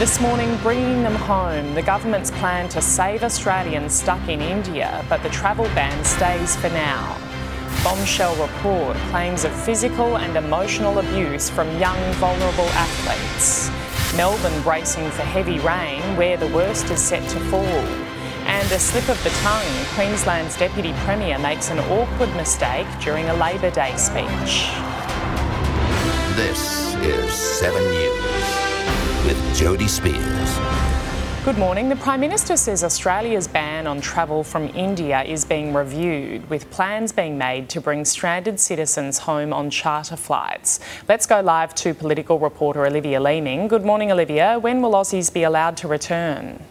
This morning, bringing them home, the government's plan to save Australians stuck in India, but the travel ban stays for now. Bombshell report claims of physical and emotional abuse from young, vulnerable athletes. Melbourne bracing for heavy rain, where the worst is set to fall. And a slip of the tongue, Queensland's Deputy Premier makes an awkward mistake during a Labor Day speech. This is 7 News with Jodie Speers. Good morning. The Prime Minister says Australia's ban on travel from India is being reviewed, with plans being made to bring stranded citizens home on charter flights. Let's go live to political reporter Olivia Leeming. Good morning, Olivia. When will Aussies be allowed to return?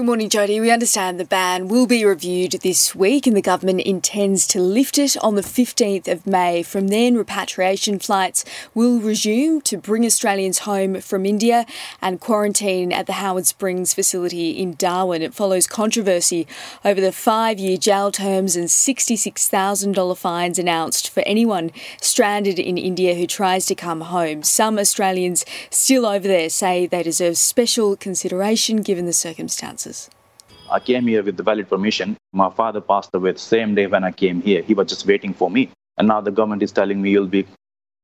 Good morning, Jodie. We understand the ban will be reviewed this week and the government intends to lift it on the 15th of May. From then, repatriation flights will resume to bring Australians home from India and quarantine at the Howard Springs facility in Darwin. It follows controversy over the five year jail terms and $66,000 fines announced for anyone stranded in India who tries to come home. Some Australians still over there say they deserve special consideration given the circumstances. I came here with the valid permission. My father passed away the same day when I came here. He was just waiting for me. And now the government is telling me you'll be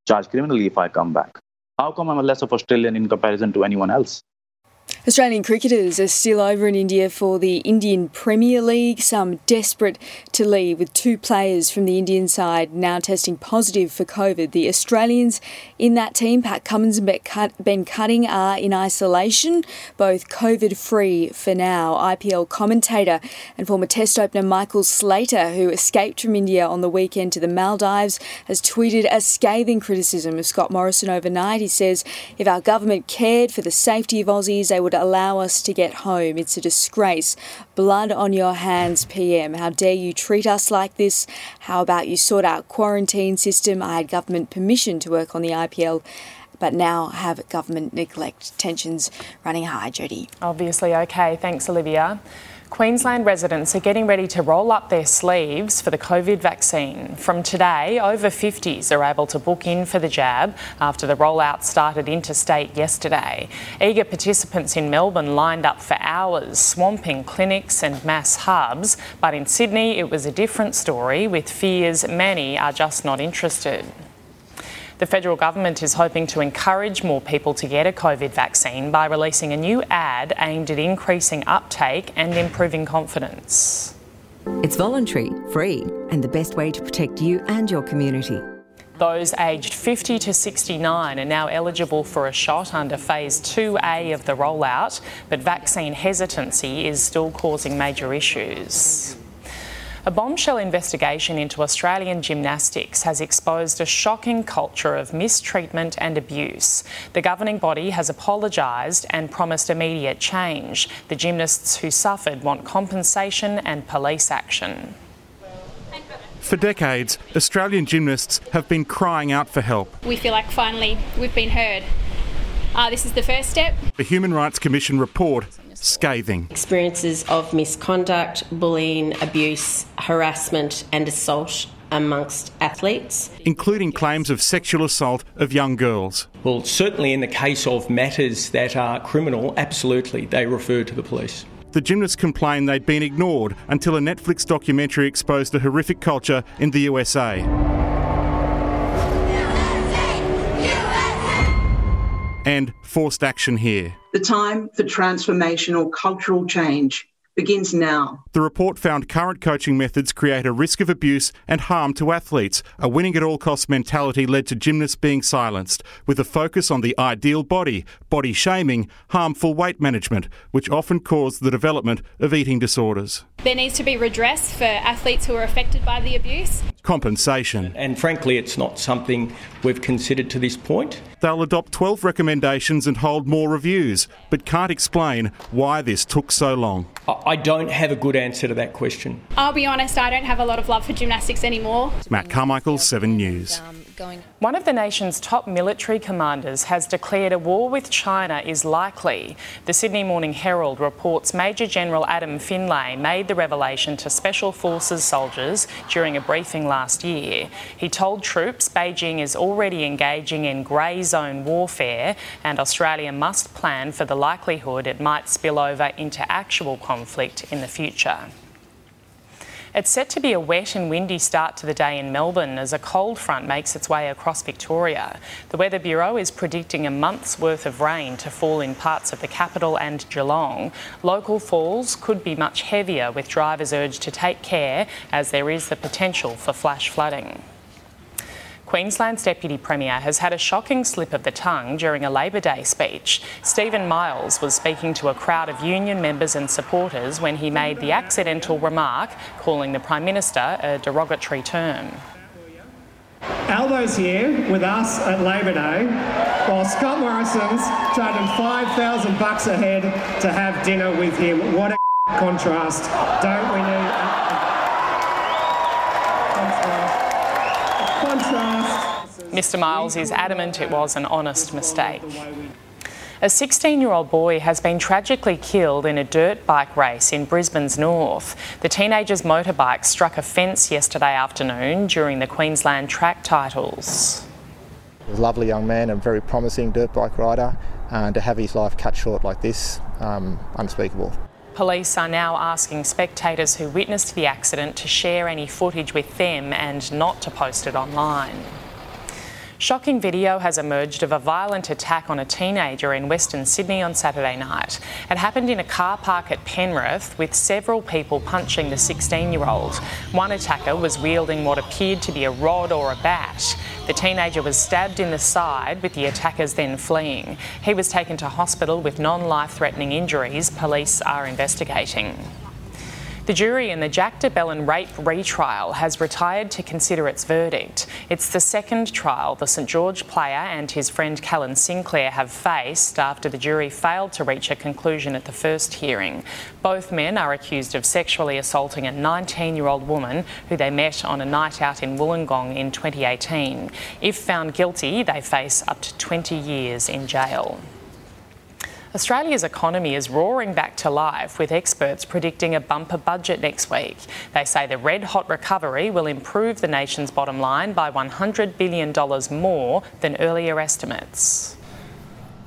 charged criminally if I come back. How come I'm a less of Australian in comparison to anyone else? Australian cricketers are still over in India for the Indian Premier League, some desperate to leave, with two players from the Indian side now testing positive for COVID. The Australians in that team, Pat Cummins and Ben Cutting, are in isolation, both COVID free for now. IPL commentator and former Test opener Michael Slater, who escaped from India on the weekend to the Maldives, has tweeted a scathing criticism of Scott Morrison overnight. He says, If our government cared for the safety of Aussies, they would allow us to get home. It's a disgrace. Blood on your hands, PM. How dare you treat us like this? How about you sort out quarantine system? I had government permission to work on the IPL but now have government neglect. Tensions running high, Jodie. Obviously, okay. Thanks, Olivia. Queensland residents are getting ready to roll up their sleeves for the COVID vaccine. From today, over 50s are able to book in for the jab after the rollout started interstate yesterday. Eager participants in Melbourne lined up for hours, swamping clinics and mass hubs. But in Sydney, it was a different story, with fears many are just not interested. The federal government is hoping to encourage more people to get a COVID vaccine by releasing a new ad aimed at increasing uptake and improving confidence. It's voluntary, free, and the best way to protect you and your community. Those aged 50 to 69 are now eligible for a shot under Phase 2A of the rollout, but vaccine hesitancy is still causing major issues. A bombshell investigation into Australian gymnastics has exposed a shocking culture of mistreatment and abuse. The governing body has apologised and promised immediate change. The gymnasts who suffered want compensation and police action. For decades, Australian gymnasts have been crying out for help. We feel like finally we've been heard. Uh, this is the first step. The Human Rights Commission report scathing. Experiences of misconduct, bullying, abuse, harassment, and assault amongst athletes, including claims of sexual assault of young girls. Well, certainly in the case of matters that are criminal, absolutely, they refer to the police. The gymnasts complained they'd been ignored until a Netflix documentary exposed the horrific culture in the USA. And forced action here. The time for transformational cultural change begins now. The report found current coaching methods create a risk of abuse and harm to athletes. A winning at all costs mentality led to gymnasts being silenced, with a focus on the ideal body, body shaming, harmful weight management, which often caused the development of eating disorders. There needs to be redress for athletes who are affected by the abuse. Compensation. And frankly, it's not something we've considered to this point. They'll adopt 12 recommendations and hold more reviews, but can't explain why this took so long. I don't have a good answer to that question. I'll be honest, I don't have a lot of love for gymnastics anymore. Matt Carmichael, 7 News. One of the nation's top military commanders has declared a war with China is likely. The Sydney Morning Herald reports Major General Adam Findlay made the revelation to Special Forces soldiers during a briefing last year. He told troops Beijing is already engaging in grey zone warfare and Australia must plan for the likelihood it might spill over into actual conflict in the future. It's set to be a wet and windy start to the day in Melbourne as a cold front makes its way across Victoria. The Weather Bureau is predicting a month's worth of rain to fall in parts of the capital and Geelong. Local falls could be much heavier, with drivers urged to take care as there is the potential for flash flooding. Queensland's Deputy Premier has had a shocking slip of the tongue during a Labor Day speech. Stephen Miles was speaking to a crowd of union members and supporters when he made the accidental remark calling the Prime Minister a derogatory term. Albo's here with us at Labor Day, while Scott Morrison's charging 5,000 bucks a head to have dinner with him. What a contrast. Don't we need Mr Miles is adamant it was an honest mistake. A 16 year old boy has been tragically killed in a dirt bike race in Brisbane's north. The teenager's motorbike struck a fence yesterday afternoon during the Queensland track titles. A lovely young man and very promising dirt bike rider, and to have his life cut short like this, um, unspeakable. Police are now asking spectators who witnessed the accident to share any footage with them and not to post it online. Shocking video has emerged of a violent attack on a teenager in Western Sydney on Saturday night. It happened in a car park at Penrith with several people punching the 16 year old. One attacker was wielding what appeared to be a rod or a bat. The teenager was stabbed in the side, with the attackers then fleeing. He was taken to hospital with non life threatening injuries. Police are investigating. The jury in the Jack de Belin rape retrial has retired to consider its verdict. It's the second trial the St George player and his friend Callan Sinclair have faced after the jury failed to reach a conclusion at the first hearing. Both men are accused of sexually assaulting a 19 year old woman who they met on a night out in Wollongong in 2018. If found guilty, they face up to 20 years in jail. Australia's economy is roaring back to life, with experts predicting a bumper budget next week. They say the red hot recovery will improve the nation's bottom line by $100 billion more than earlier estimates.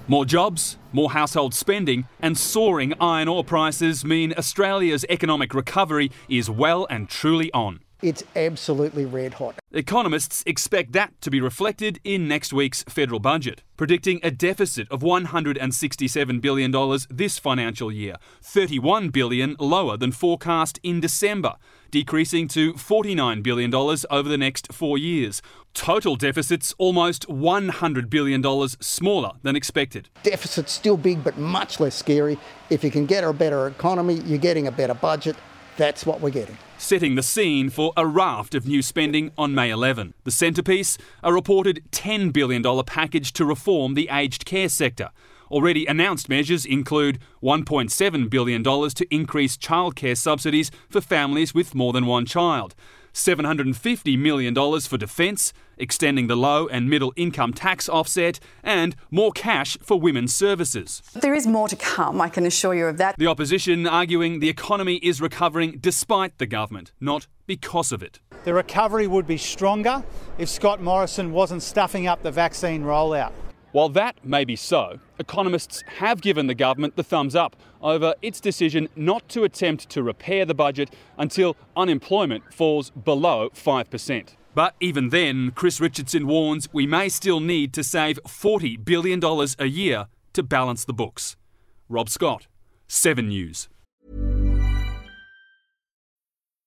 More jobs, more household spending, and soaring iron ore prices mean Australia's economic recovery is well and truly on. It's absolutely red hot. Economists expect that to be reflected in next week's federal budget, predicting a deficit of $167 billion this financial year, 31 billion lower than forecast in December, decreasing to $49 billion over the next four years. Total deficits almost $100 billion smaller than expected. Deficit's still big, but much less scary. If you can get a better economy, you're getting a better budget. That's what we're getting setting the scene for a raft of new spending on May 11. The centrepiece, a reported $10 billion package to reform the aged care sector. Already announced measures include $1.7 billion to increase childcare subsidies for families with more than one child, $750 million for defence, extending the low and middle income tax offset, and more cash for women's services. There is more to come, I can assure you of that. The opposition arguing the economy is recovering despite the government, not because of it. The recovery would be stronger if Scott Morrison wasn't stuffing up the vaccine rollout. While that may be so, economists have given the government the thumbs up over its decision not to attempt to repair the budget until unemployment falls below 5%. But even then, Chris Richardson warns we may still need to save $40 billion a year to balance the books. Rob Scott, 7 News.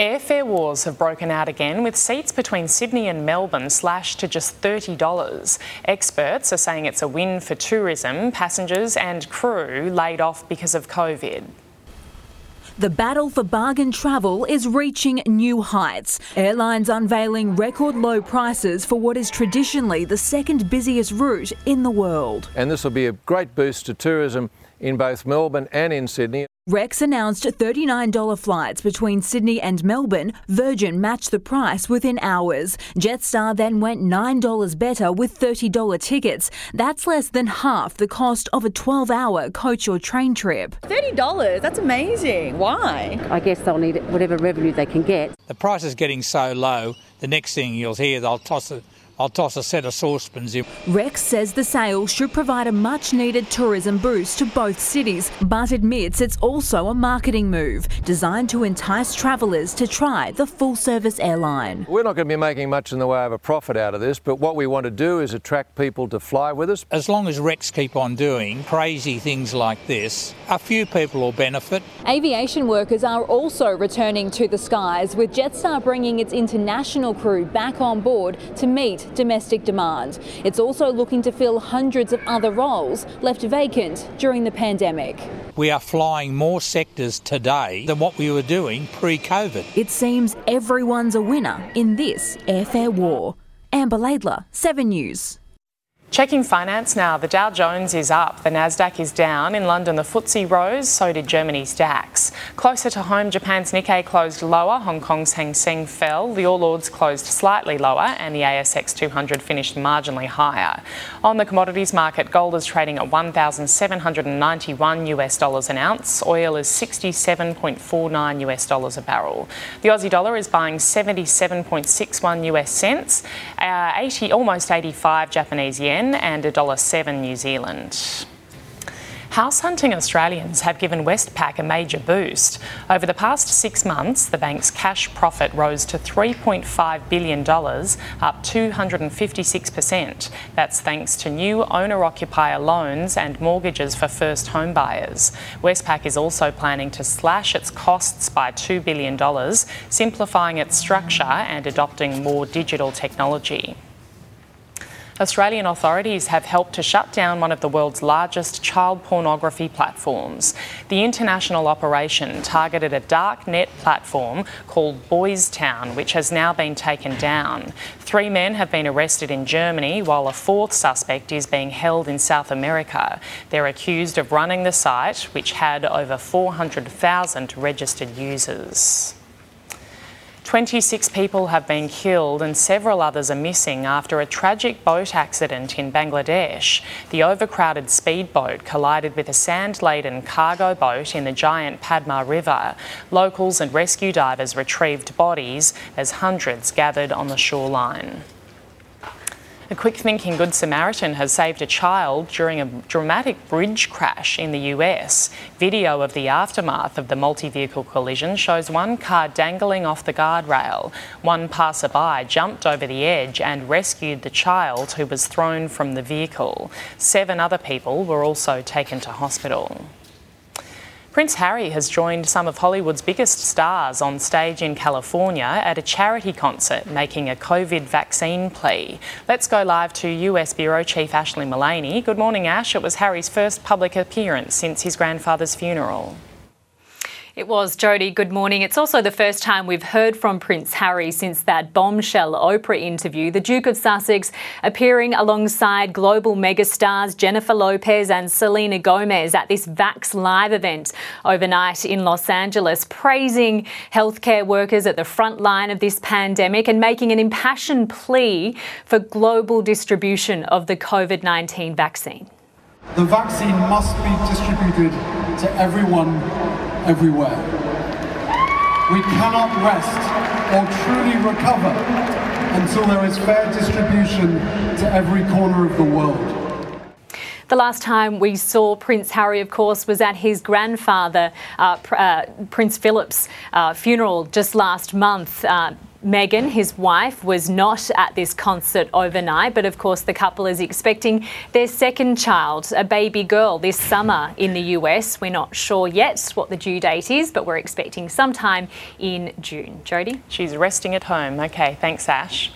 Airfare wars have broken out again with seats between Sydney and Melbourne slashed to just $30. Experts are saying it's a win for tourism, passengers, and crew laid off because of COVID. The battle for bargain travel is reaching new heights. Airlines unveiling record low prices for what is traditionally the second busiest route in the world. And this will be a great boost to tourism in both Melbourne and in Sydney. Rex announced $39 flights between Sydney and Melbourne. Virgin matched the price within hours. Jetstar then went $9 better with $30 tickets. That's less than half the cost of a 12 hour coach or train trip. $30? That's amazing. Why? I guess they'll need whatever revenue they can get. The price is getting so low, the next thing you'll hear, they'll toss it I'll toss a set of saucepans in. Rex says the sale should provide a much needed tourism boost to both cities, but admits it's also a marketing move designed to entice travellers to try the full service airline. We're not going to be making much in the way of a profit out of this, but what we want to do is attract people to fly with us. As long as Rex keep on doing crazy things like this, a few people will benefit. Aviation workers are also returning to the skies, with Jetstar bringing its international crew back on board to meet domestic demand. It's also looking to fill hundreds of other roles left vacant during the pandemic. We are flying more sectors today than what we were doing pre COVID. It seems everyone's a winner in this airfare war. Amber Laidler, 7 News. Checking finance now, the Dow Jones is up, the Nasdaq is down. In London, the FTSE rose, so did Germany's DAX. Closer to home, Japan's Nikkei closed lower, Hong Kong's Hang Seng fell, the All Ords closed slightly lower, and the ASX 200 finished marginally higher. On the commodities market, gold is trading at 1,791 US dollars an ounce, oil is 67.49 US dollars a barrel. The Aussie dollar is buying 77.61 US cents, uh, 80, almost 85 Japanese yen and $1.07 New Zealand. House hunting Australians have given Westpac a major boost. Over the past six months, the bank's cash profit rose to $3.5 billion, up 256%. That's thanks to new owner occupier loans and mortgages for first home buyers. Westpac is also planning to slash its costs by $2 billion, simplifying its structure and adopting more digital technology. Australian authorities have helped to shut down one of the world's largest child pornography platforms. The international operation targeted a dark net platform called Boys Town, which has now been taken down. Three men have been arrested in Germany, while a fourth suspect is being held in South America. They're accused of running the site, which had over 400,000 registered users. 26 people have been killed and several others are missing after a tragic boat accident in Bangladesh. The overcrowded speedboat collided with a sand laden cargo boat in the giant Padma River. Locals and rescue divers retrieved bodies as hundreds gathered on the shoreline. A quick thinking Good Samaritan has saved a child during a dramatic bridge crash in the US. Video of the aftermath of the multi vehicle collision shows one car dangling off the guardrail. One passerby jumped over the edge and rescued the child who was thrown from the vehicle. Seven other people were also taken to hospital. Prince Harry has joined some of Hollywood's biggest stars on stage in California at a charity concert making a COVID vaccine plea. Let's go live to US Bureau Chief Ashlee Mullany. Good morning, Ash. It was Harry's first public appearance since his grandfather's funeral. It was, Jodie. Good morning. It's also the first time we've heard from Prince Harry since that bombshell Oprah interview. The Duke of Sussex appearing alongside global megastars Jennifer Lopez and Selena Gomez at this Vax Live event overnight in Los Angeles, praising healthcare workers at the front line of this pandemic and making an impassioned plea for global distribution of the COVID 19 vaccine. The vaccine must be distributed to everyone everywhere. We cannot rest or truly recover until there is fair distribution to every corner of the world. The last time we saw Prince Harry, of course, was at his grandfather, uh, uh, Prince Philip's uh, funeral just last month. Meghan, his wife, was not at this concert overnight, but of course, the couple is expecting their second child, a baby girl, this summer in the US. We're not sure yet what the due date is, but we're expecting sometime in June. Jodie? She's resting at home. Okay, thanks, Ash.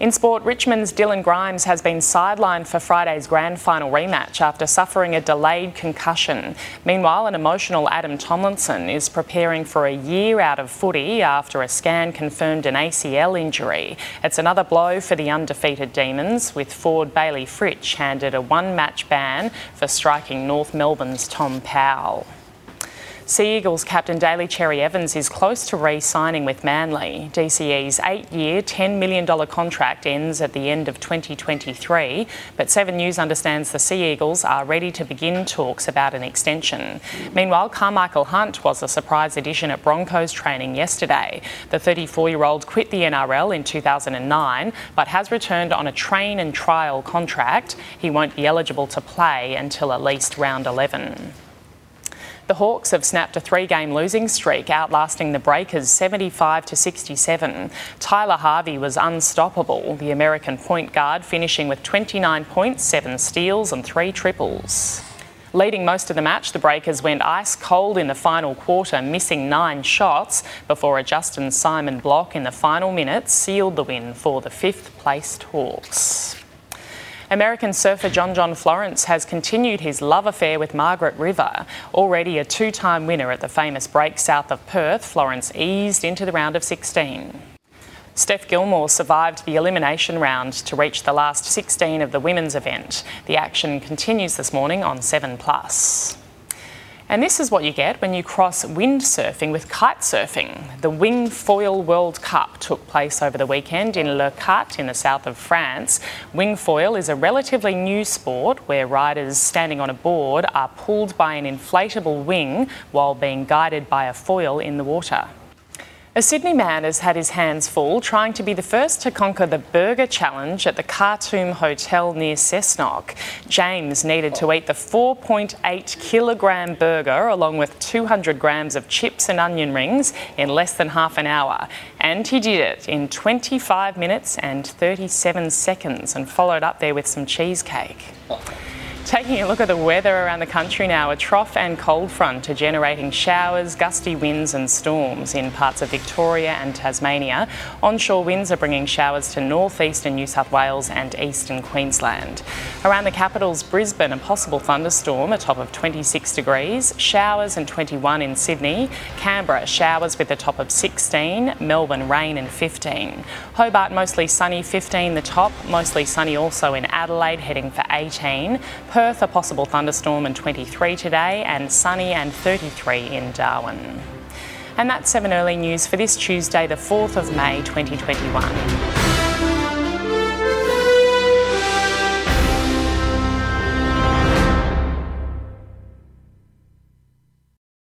In sport, Richmond's Dylan Grimes has been sidelined for Friday's grand final rematch after suffering a delayed concussion. Meanwhile, an emotional Adam Tomlinson is preparing for a year out of footy after a scan confirmed an ACL injury. It's another blow for the undefeated Demons, with Ford Bayley Fritsch handed a one match ban for striking North Melbourne's Tom Powell. Sea Eagles captain Daly Cherry Evans is close to re signing with Manly. DCE's eight year, $10 million contract ends at the end of 2023, but Seven News understands the Sea Eagles are ready to begin talks about an extension. Meanwhile, Karmichael Hunt was a surprise addition at Broncos training yesterday. The 34 year old quit the NRL in 2009 but has returned on a train and trial contract. He won't be eligible to play until at least round 11. The Hawks have snapped a three-game losing streak, outlasting the Breakers 75 to 67. Tyler Harvey was unstoppable, the American point guard finishing with 29 points, 7 steals and 3 triples. Leading most of the match, the Breakers went ice cold in the final quarter, missing nine shots before a Justin Simon block in the final minutes sealed the win for the fifth placed Hawks. American surfer John John Florence has continued his love affair with Margaret River. Already a two time winner at the famous break south of Perth, Florence eased into the round of 16. Steph Gilmore survived the elimination round to reach the last 16 of the women's event. The action continues this morning on 7 Plus. And this is what you get when you cross windsurfing with kite surfing. The Wing Foil World Cup took place over the weekend in Leucate in the south of France. Wing foil is a relatively new sport where riders standing on a board are pulled by an inflatable wing while being guided by a foil in the water. A Sydney man has had his hands full trying to be the first to conquer the burger challenge at the Khartoum Hotel near Cessnock. James needed to eat the 4.8 kilogram burger along with 200 grams of chips and onion rings in less than half an hour. And he did it in 25 minutes and 37 seconds and followed up there with some cheesecake. Taking a look at the weather around the country now, a trough and cold front are generating showers, gusty winds and storms in parts of Victoria and Tasmania. Onshore winds are bringing showers to northeastern New South Wales and eastern Queensland. Around the capitals, Brisbane, a possible thunderstorm, a top of 26 degrees, showers and 21 in Sydney. Canberra, showers with a top of 16, Melbourne, rain and 15. Hobart, mostly sunny, 15 the top, mostly sunny also in Adelaide, heading for 18. Perth, a possible thunderstorm and 23 today, and sunny and 33 in Darwin. And that's 7 Early News for this Tuesday, the 4th of May 2021.